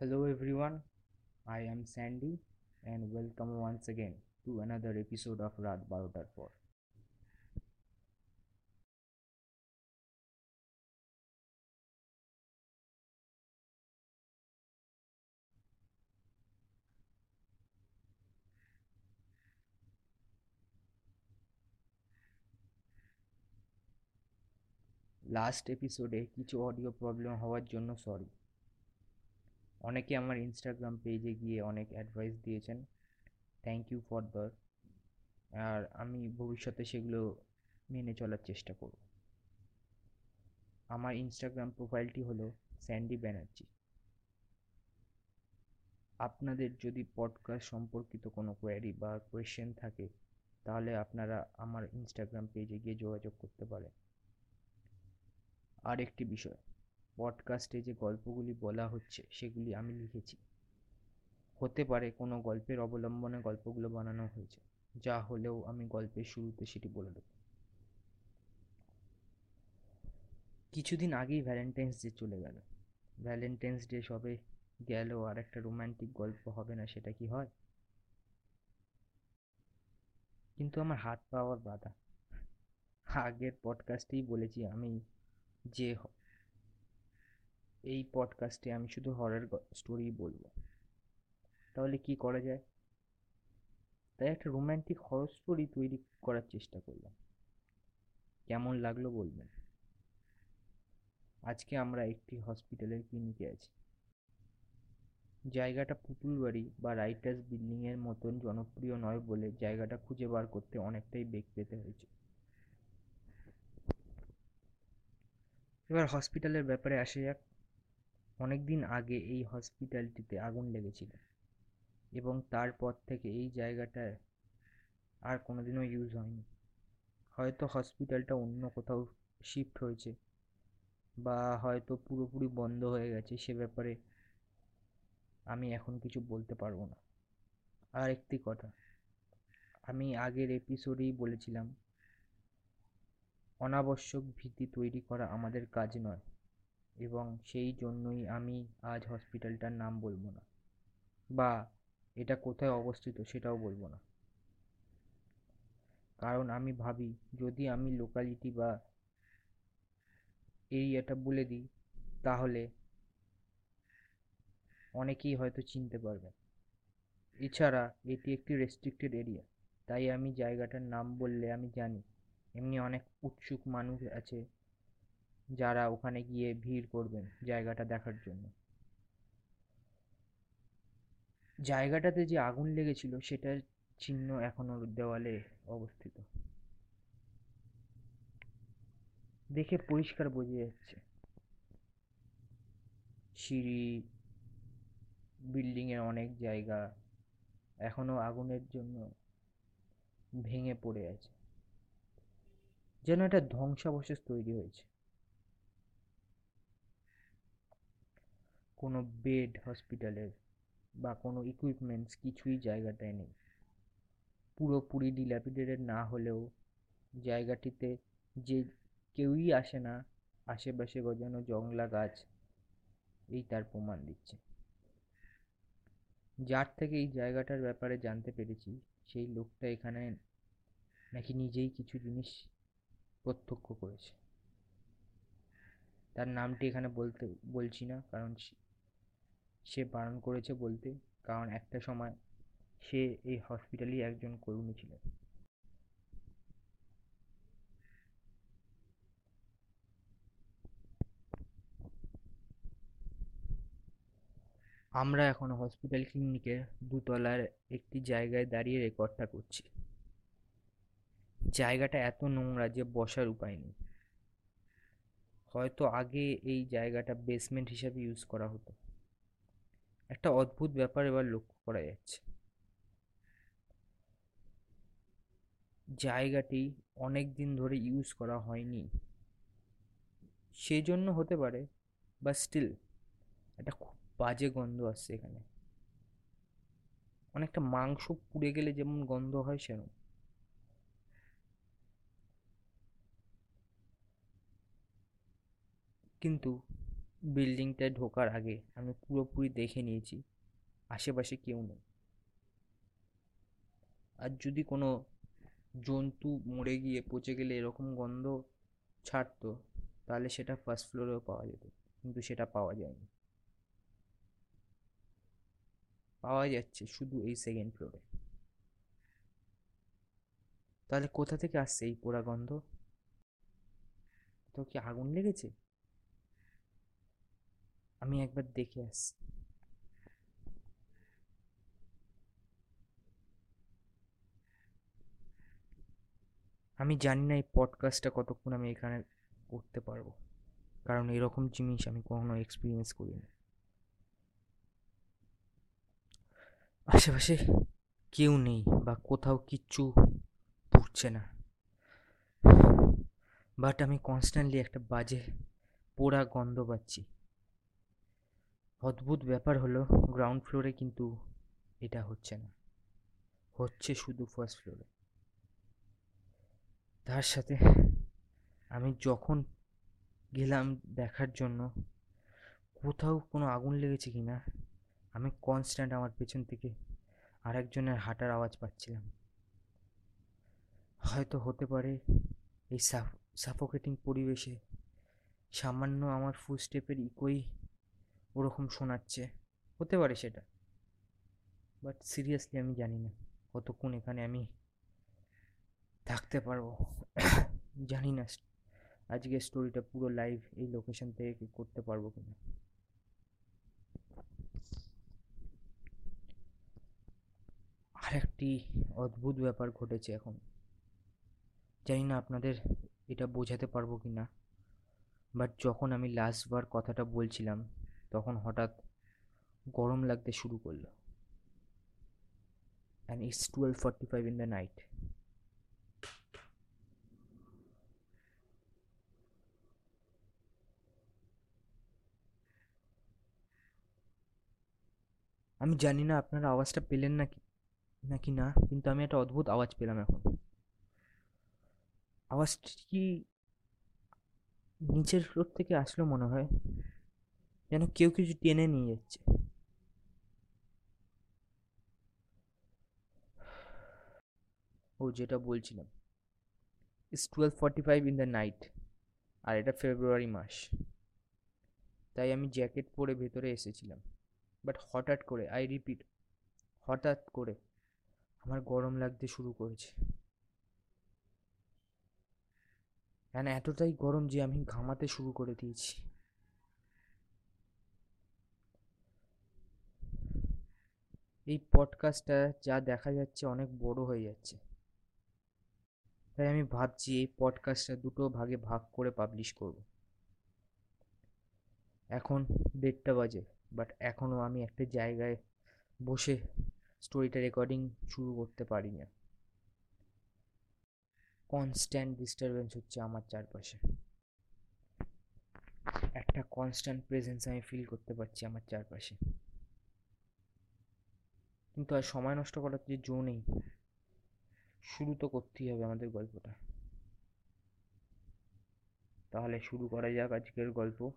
Hello everyone, I am Sandy and welcome once again to another episode of Rat Barotar 4. Last এপিসোডে কিছু audio problem হওয়ার জন্য sorry অনেকে আমার Instagram পেজে গিয়ে অনেক অ্যাডভাইস দিয়েছেন। থ্যাংক ইউ ফর দ্য আর আমি ভবিষ্যতে সেগুলো মেনে চলার চেষ্টা করব। আমার ইনস্টাগ্রাম প্রোফাইলটি হলো স্যান্ডি ব্যানার্জি আপনাদের যদি পডকাস্ট সম্পর্কিত কোনো কোয়ারি বা কোয়েশ্চেন থাকে, তাহলে আপনারা আমার ইনস্টাগ্রাম পেজে গিয়ে যোগাযোগ করতে পারেন। আর একটি বিষয় পডকাস্টে যে গল্পগুলি বলা হচ্ছে, সেগুলি আমি লিখেছি। হতে পারে কোনো গল্পের অবলম্বনে গল্পগুলো বানানো হয়েছে, যা হলেও আমি গল্পের শুরুতে সেটি বলে দেব। কিছুদিন আগেই ভ্যালেন্টাইন্স ডে চলে গেল। ভ্যালেন্টাইন্স ডে সবে গেল, আর একটা রোম্যান্টিক গল্প হবে না, সেটা কি হয়? কিন্তু আমার হাত পাওয়ার বাধা। আগের পডকাস্টেই বলেছি আমি যে এই পডকাস্টে আমি শুধু হরার স্টোরি বলব। তাহলে কি করা যায়? তাই একটা রোম্যান্টিক হরর স্টোরি তৈরি করার চেষ্টা করলাম। কেমন লাগল বলবেন? আজকে আমরা একটি হসপিটালের ক্লিনিকে আছি। জায়গাটা পুতুল বাড়ি বা রাইটার্স বিল্ডিংয়ের মতন জনপ্রিয় নয় বলে জায়গাটা খুঁজে বার করতে অনেকটাই বেগ পেতে হয়েছে। এবার হসপিটালের ব্যাপারে আসে যাক। অনেক দিন আগে এই হসপিটালটিতে আগুন লেগেছিল এবং তারপর থেকে এই জায়গাটায় আর কোনোদিনও ইউজ হয়নি। হয়তো হসপিটালটা অন্য কোথাও শিফট হয়েছে বা হয়তো পুরোপুরি বন্ধ হয়ে গেছে, সে ব্যাপারে আমি এখন কিছু বলতে পারব না। আর একটি কথা, আমি আগের এপিসোডেই বলেছিলাম, অনাবশ্যক ভীতি তৈরি করা আমাদের কাজ নয়। এবং সেই জন্যই আমি আজ হসপিটালটার নাম বলব না। বা এটা কোথায় অবস্থিত সেটাও বলব না। কারণ আমি ভাবি, যদি আমি লোকালিটি বা এরিয়াটা বলে দিই, তাহলে অনেকেই হয়তো চিনতে পারবে। এছাড়া এটি একটি রেস্ট্রিক্টেড এরিয়া তাই আমি জায়গাটার নাম বললে আমি জানি। এমনি অনেক উৎসুক মানুষ আছে যারা ওখানে গিয়ে ভিড় করবেন জায়গাটা দেখার জন্য। জায়গাটাতে যে আগুন লেগেছিল সেটার চিহ্ন এখনও দেওয়ালে অবস্থিত। দেখে পরিষ্কার বোঝা যাচ্ছে। সিঁড়ি বিল্ডিংয়ের অনেক জায়গা এখনও আগুনের জন্য ভেঙে পড়ে আছে। যেন একটা ধ্বংসাবশেষ তৈরি হয়েছে। কোনো বেড হসপিটালের বা কোনো ইকুইপমেন্টস কিছুই জায়গাটায় নেই। পুরোপুরি ডিলাপিডেটেড না হলেও জায়গাটিতে যে কেউই আসে না, আশেপাশে গজানো জংলা গাছ, এই তার প্রমাণ দিচ্ছে। যার থেকে এই জায়গাটার ব্যাপারে জানতে পেরেছি, সেই লোকটা এখানে নাকি নিজেই কিছু জিনিস প্রত্যক্ষ করেছে। তার নামটি এখানে বলতে, বলছি না, কারণ সে বারণ করেছে বলতে, কারণ একটা সময় সে এই হসপিটালই একজন কর্মী ছিলেন। আমরা এখন হসপিটাল ক্লিনিকের দুতলার একটি জায়গায় দাঁড়িয়ে রেকর্ডটা করছি। জায়গাটা এত নোংরা যে বসার উপায় নেই। হয়তো আগে এই জায়গাটা বেসমেন্ট হিসাবে ইউজ করা হতো। একটা অদ্ভুত ব্যাপার এবার লক্ষ্য করা যাচ্ছে। জায়গাটি অনেক দিন ধরে ইউজ করা হয়নি। সেই জন্য হতে পারে বা স্টিল একটা খুব বাজে গন্ধ আসছে এখানে। অনেকটা মাংস পুড়ে গেলে যেমন গন্ধ হয় সেরকম। কিন্তু বিল্ডিংটায় ঢোকার আগে আমি পুরোপুরি দেখে নিয়েছি, আশেপাশে কেউ নেই। আর যদি কোনো জন্তু মরে গিয়ে পচে গেলে এরকম গন্ধ ছাড়তো, তাহলে সেটা ফার্স্ট ফ্লোরেও পাওয়া যেত, কিন্তু সেটা পাওয়া যায়নি। পাওয়া যাচ্ছে শুধু এই সেকেন্ড ফ্লোরে তাহলে কোথা থেকে আসছে এই পোড়া গন্ধ? তো কি আগুন লেগেছে? আমি একবার দেখে আসছি। আমি জানি না এই পডকাস্টটা কতক্ষণ আমি এখানে করতে পারব। কারণ এরকম জিনিস আমি কখনো এক্সপিরিয়েন্স করিনি। আশেপাশে কেউ নেই বা কোথাও কিচ্ছু পুড়ছে না। বাট আমি কনস্ট্যান্টলি একটা বাজে পোড়া গন্ধ পাচ্ছি। অদ্ভুত ব্যাপার হলো গ্রাউন্ড ফ্লোরে কিন্তু এটা হচ্ছে না। হচ্ছে শুধু ফার্স্ট ফ্লোরে তার সাথে আমি যখন গেলাম দেখার জন্য, কোথাও কোনো আগুন লেগেছে কি না আমি কনস্ট্যান্ট আমার পেছন থেকে আরেকজনের হাঁটার আওয়াজ পাচ্ছিলাম। হয়তো হতে পারে এই সাফ সাফোকেটিং পরিবেশে সামান্য আমার ফুল স্টেপের ইকোই ওরকম শোনাচ্ছে। হতে পারে সেটা। বাট সিরিয়াসলি আমি জানি না কতক্ষণ এখানে আমি থাকতে পারব। জানি না। আজকে স্টোরিটা পুরো লাইভ এই লোকেশন থেকে করতে পারব কিনা। আর একটি অদ্ভুত ব্যাপার ঘটেছে এখন। জানি না আপনাদের এটা বোঝাতে পারব কি না বাট যখন আমি লাস্টবার কথাটা বলছিলাম তখন হঠাৎ গরম লাগতে শুরু করল। And it's twelve forty five in the night আমি জানি না আপনারা আওয়াজটা পেলেন নাকি নাকি না, কিন্তু আমি একটা অদ্ভুত আওয়াজ পেলাম এখন। আওয়াজটি নিচের ফ্লোর থেকে আসলো মনে হয়? যেন কেউ কিছু টেনে নিয়ে যাচ্ছে। ও, যেটা বলছিলাম। Is twelve forty five in the night আর এটা ফেব্রুয়ারি মাস। তাই আমি জ্যাকেট পরে ভেতরে এসেছিলাম। বাট হঠাৎ করে আই রিপিট হঠাৎ করে আমার গরম লাগতে শুরু করেছে। অ্যান্ড এতটাই গরম যে আমি ঘামাতে শুরু করে দিয়েছি। এই পডকাস্টটা যা দেখা যাচ্ছে অনেক বড় হয়ে যাচ্ছে। তাই আমি ভাবছি এই পডকাস্টটা দুটো ভাগে ভাগ করে পাবলিশ করব। এখন দেড়টা বাজে বাট এখনও আমি একটা জায়গায় বসে স্টোরিটা রেকর্ডিং শুরু করতে পারি না। কনস্ট্যান্ট ডিস্টারবেন্স হচ্ছে আমার চারপাশে। একটা কনস্ট্যান্ট প্রেজেন্স আমি ফিল করতে পারছি আমার চারপাশে। কিন্তু আর সময় নষ্ট করার যে জো নেই, শুরু তো করতেই হবে আমাদের গল্পটা। তাহলে শুরু করা যাক আজকের গল্প।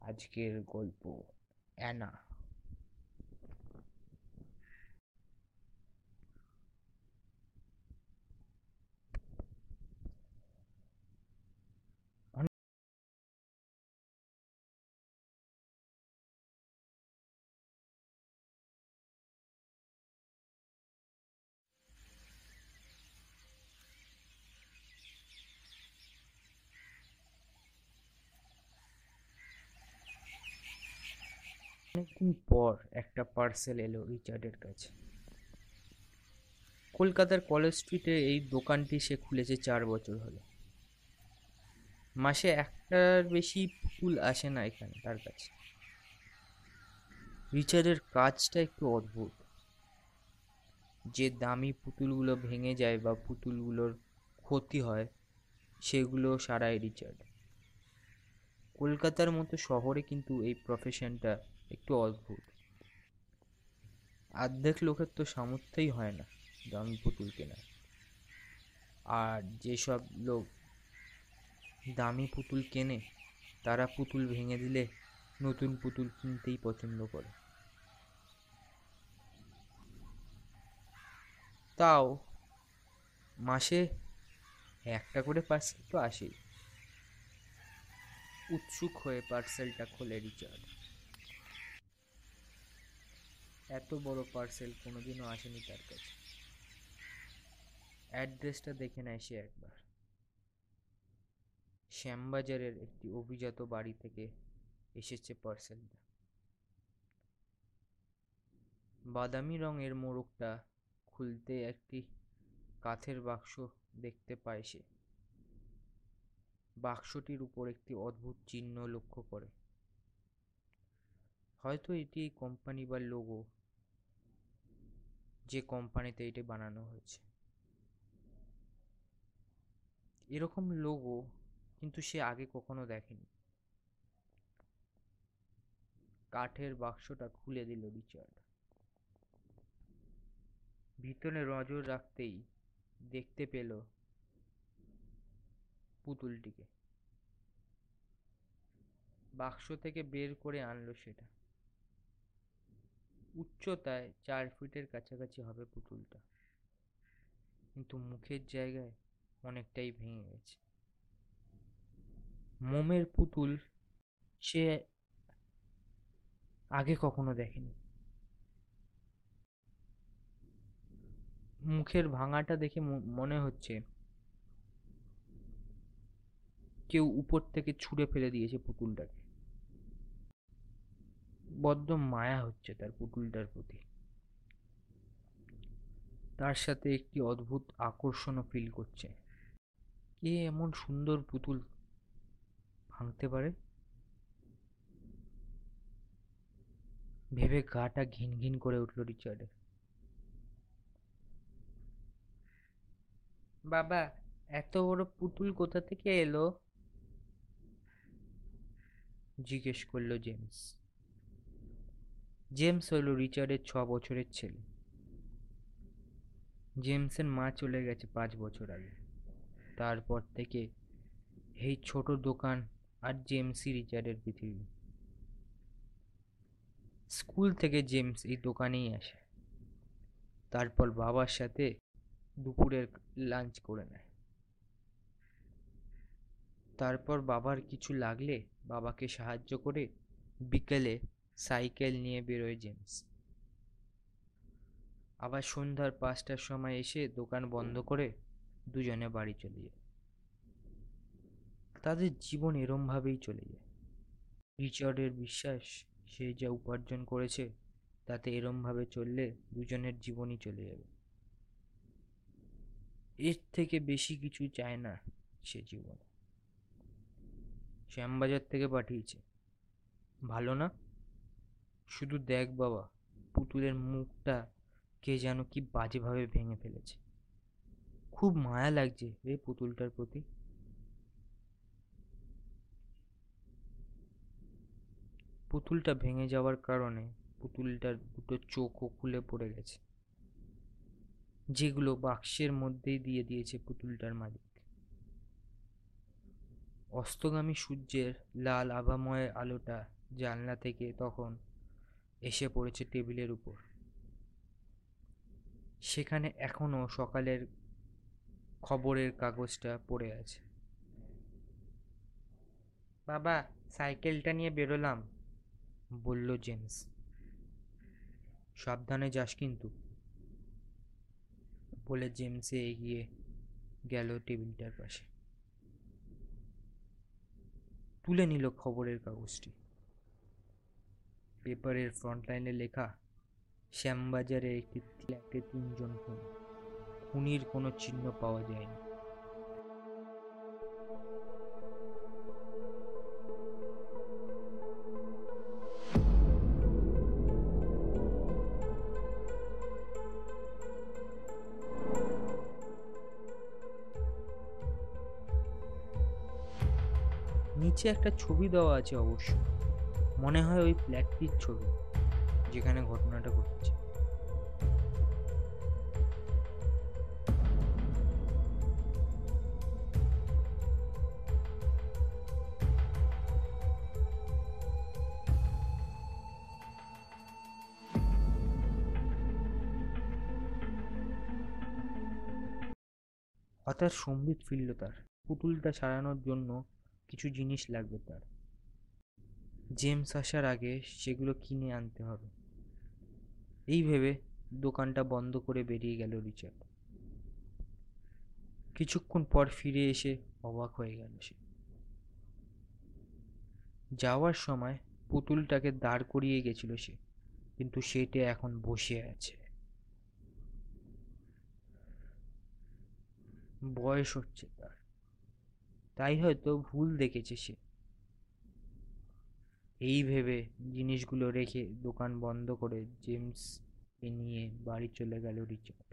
আজকের গল্প অ্যানা। অনেকদিন পর একটা পার্সেল এলো রিচার্ডের কাছে। কলকাতার কলেজ স্ট্রিটে এই দোকানটি সে খুলেছে চার বছর হলো। মাসে একটার বেশি ফুল আসে না এখানে তার কাছে। রিচার্ডের কাজটা একটু অদ্ভুত। যে দামি পুতুলগুলো ভেঙে যায় বা পুতুলগুলোর ক্ষতি হয়, সেগুলো সারায় রিচার্ড। কলকাতার মতো শহরে কিন্তু এই প্রফেশনটা একটু অদ্ভুত। অর্ধেক লোকের তো সামর্থ্যই হয় না দামি পুতুল কেনার। আর যেসব লোক দামি পুতুল কেনে, তারা পুতুল ভেঙে দিলে নতুন পুতুল কিনতেই পছন্দ করে। তাও মাসে একটা করে পার্সেল তো আসেই। উৎসুক হয়ে পার্সেলটা খোলে রিচার্ড। এত বড় পার্সেল কোনোদিনও আসেনি তার কাছে। অ্যাড্রেসটা দেখে নেয় সে একবার। শ্যামবাজারের একটি অভিজাত বাড়ি থেকে এসেছে পার্সেলটা বাদামি রঙের মোড়কটা খুলতে একটি কাঠের বাক্স দেখতে পায় সে। বাক্সটির উপর একটি অদ্ভুত চিহ্ন লক্ষ্য করে। হয়তো এটি কোম্পানি বা লোগো যে কোম্পানিতে এটি বানানো হয়েছে। এরকম লোগো কিন্তু সে আগে কখনো দেখেনি। কাঠের বাক্সটা খুলে দিল রিচার্ড। ভিতরে নজর রাখতেই দেখতে পেল পুতুলটিকে। বাক্স থেকে বের করে আনলো সেটা। উচ্চতায় চার ফিটের কাছাকাছি হবে পুতুলটা। কিন্তু মুখের জায়গায় অনেকটাই ভেঙে গেছে। মোমের পুতুল সে আগে কখনো দেখেনি। মুখের ভাঙাটা দেখে মনে হচ্ছে কেউ উপর থেকে ছুঁড়ে ফেলে দিয়েছে পুতুলটাকে। বড্ড মায়া হচ্ছে তার পুতুলটার প্রতি। তার সাথে একটি অদ্ভুত আকর্ষণও ফিল করছে। কে এমন সুন্দর পুতুল ভাঙতে পারে? ভেবে গাটা ঘিন ঘিন করে উঠল রিচার্ডের। বাবা, এত বড় পুতুল কোথা থেকে এলো? জিজ্ঞেস করল জেমস। জেমস হলো রিচার্ডের ছ বছরের ছেলে। জেমসের মা চলে গেছে পাঁচ বছর আগে। তারপর থেকে এই ছোট দোকান আর জেমসই রিচার্ডের পৃথিবী। স্কুল থেকে জেমস এই দোকানেই আসে। তারপর বাবার সাথে দুপুরের লাঞ্চ করে নেয়। তারপর বাবার কিছু লাগলে বাবাকে সাহায্য করে বিকেলে সাইকেল নিয়ে বেরোয় জেমস। আবার সন্ধ্যার পাঁচটার সময় এসে দোকান বন্ধ করে দুজনে বাড়ি চলে যায়। তাদের জীবন এরমভাবেই চলে যায়। রিচার্ডের বিশ্বাস সে যা উপার্জন করেছে, তাতে এরমভাবে চললে দুজনের জীবনই চলে যাবে। এর থেকে বেশি কিছু চায় না সে জীবনে। শ্যামবাজার থেকে পাঠিয়েছে। ভালো না? শুধু দেখ বাবা, পুতুলের মুখটা কে যেন কি বাজেভাবে ভেঙে ফেলেছে। খুব মায়া লাগছে রে পুতুলটার প্রতি। পুতুলটা ভেঙে যাওয়ার কারণে পুতুলটার দুটো চোখও খুলে পড়ে গেছে। যেগুলো বাক্সের মধ্যেই দিয়ে দিয়েছে পুতুলটার মালিক। অস্তগামী সূর্যের লাল আভাময় আলোটা জানলা থেকে তখন এসে পড়েছে টেবিলের উপর। সেখানে এখনও সকালের খবরের কাগজটা পড়ে আছে। বাবা, সাইকেলটা নিয়ে বেরোলাম, বলল জেমস। সাবধানে যাস কিন্তু, বলে জেমসে এগিয়ে গেল টেবিলটার পাশে। তুলে নিল খবরের কাগজটি। পেপারের ফ্রন্ট লাইনে লেখা, শ্যামবাজারে একটি ফ্ল্যাটে তিনজন খুন। খুনির কোনো চিহ্ন পাওয়া যায়নি। নিচে একটা ছবি দেওয়া আছে অবশ্য। মনে হয় ওই ফ্ল্যাটটির ছবি, যেখানে ঘটনাটা ঘটেছে। হঠাৎ সম্বিত ফিরল তার। পুতুলটা সারানোর জন্য কিছু জিনিস লাগবে তার। জেমস আসার আগে সেগুলো কিনে আনতে হবে। এই ভেবে দোকানটা বন্ধ করে বেরিয়ে গেল রিচার্ড। কিছুক্ষণ পর ফিরে এসে অবাক হয়ে গেল সে। যাওয়ার সময় পুতুলটাকে দাঁড় করিয়ে গেছিল সে, কিন্তু সেটা এখন বসে আছে। বয়স হচ্ছে তার। তাই হয়তো ভুল দেখেছে সে। এই ভেবে জিনিসগুলো রেখে দোকান বন্ধ করে জেমস জেমসকে নিয়ে বাড়ি চলে গেল রিচার্ড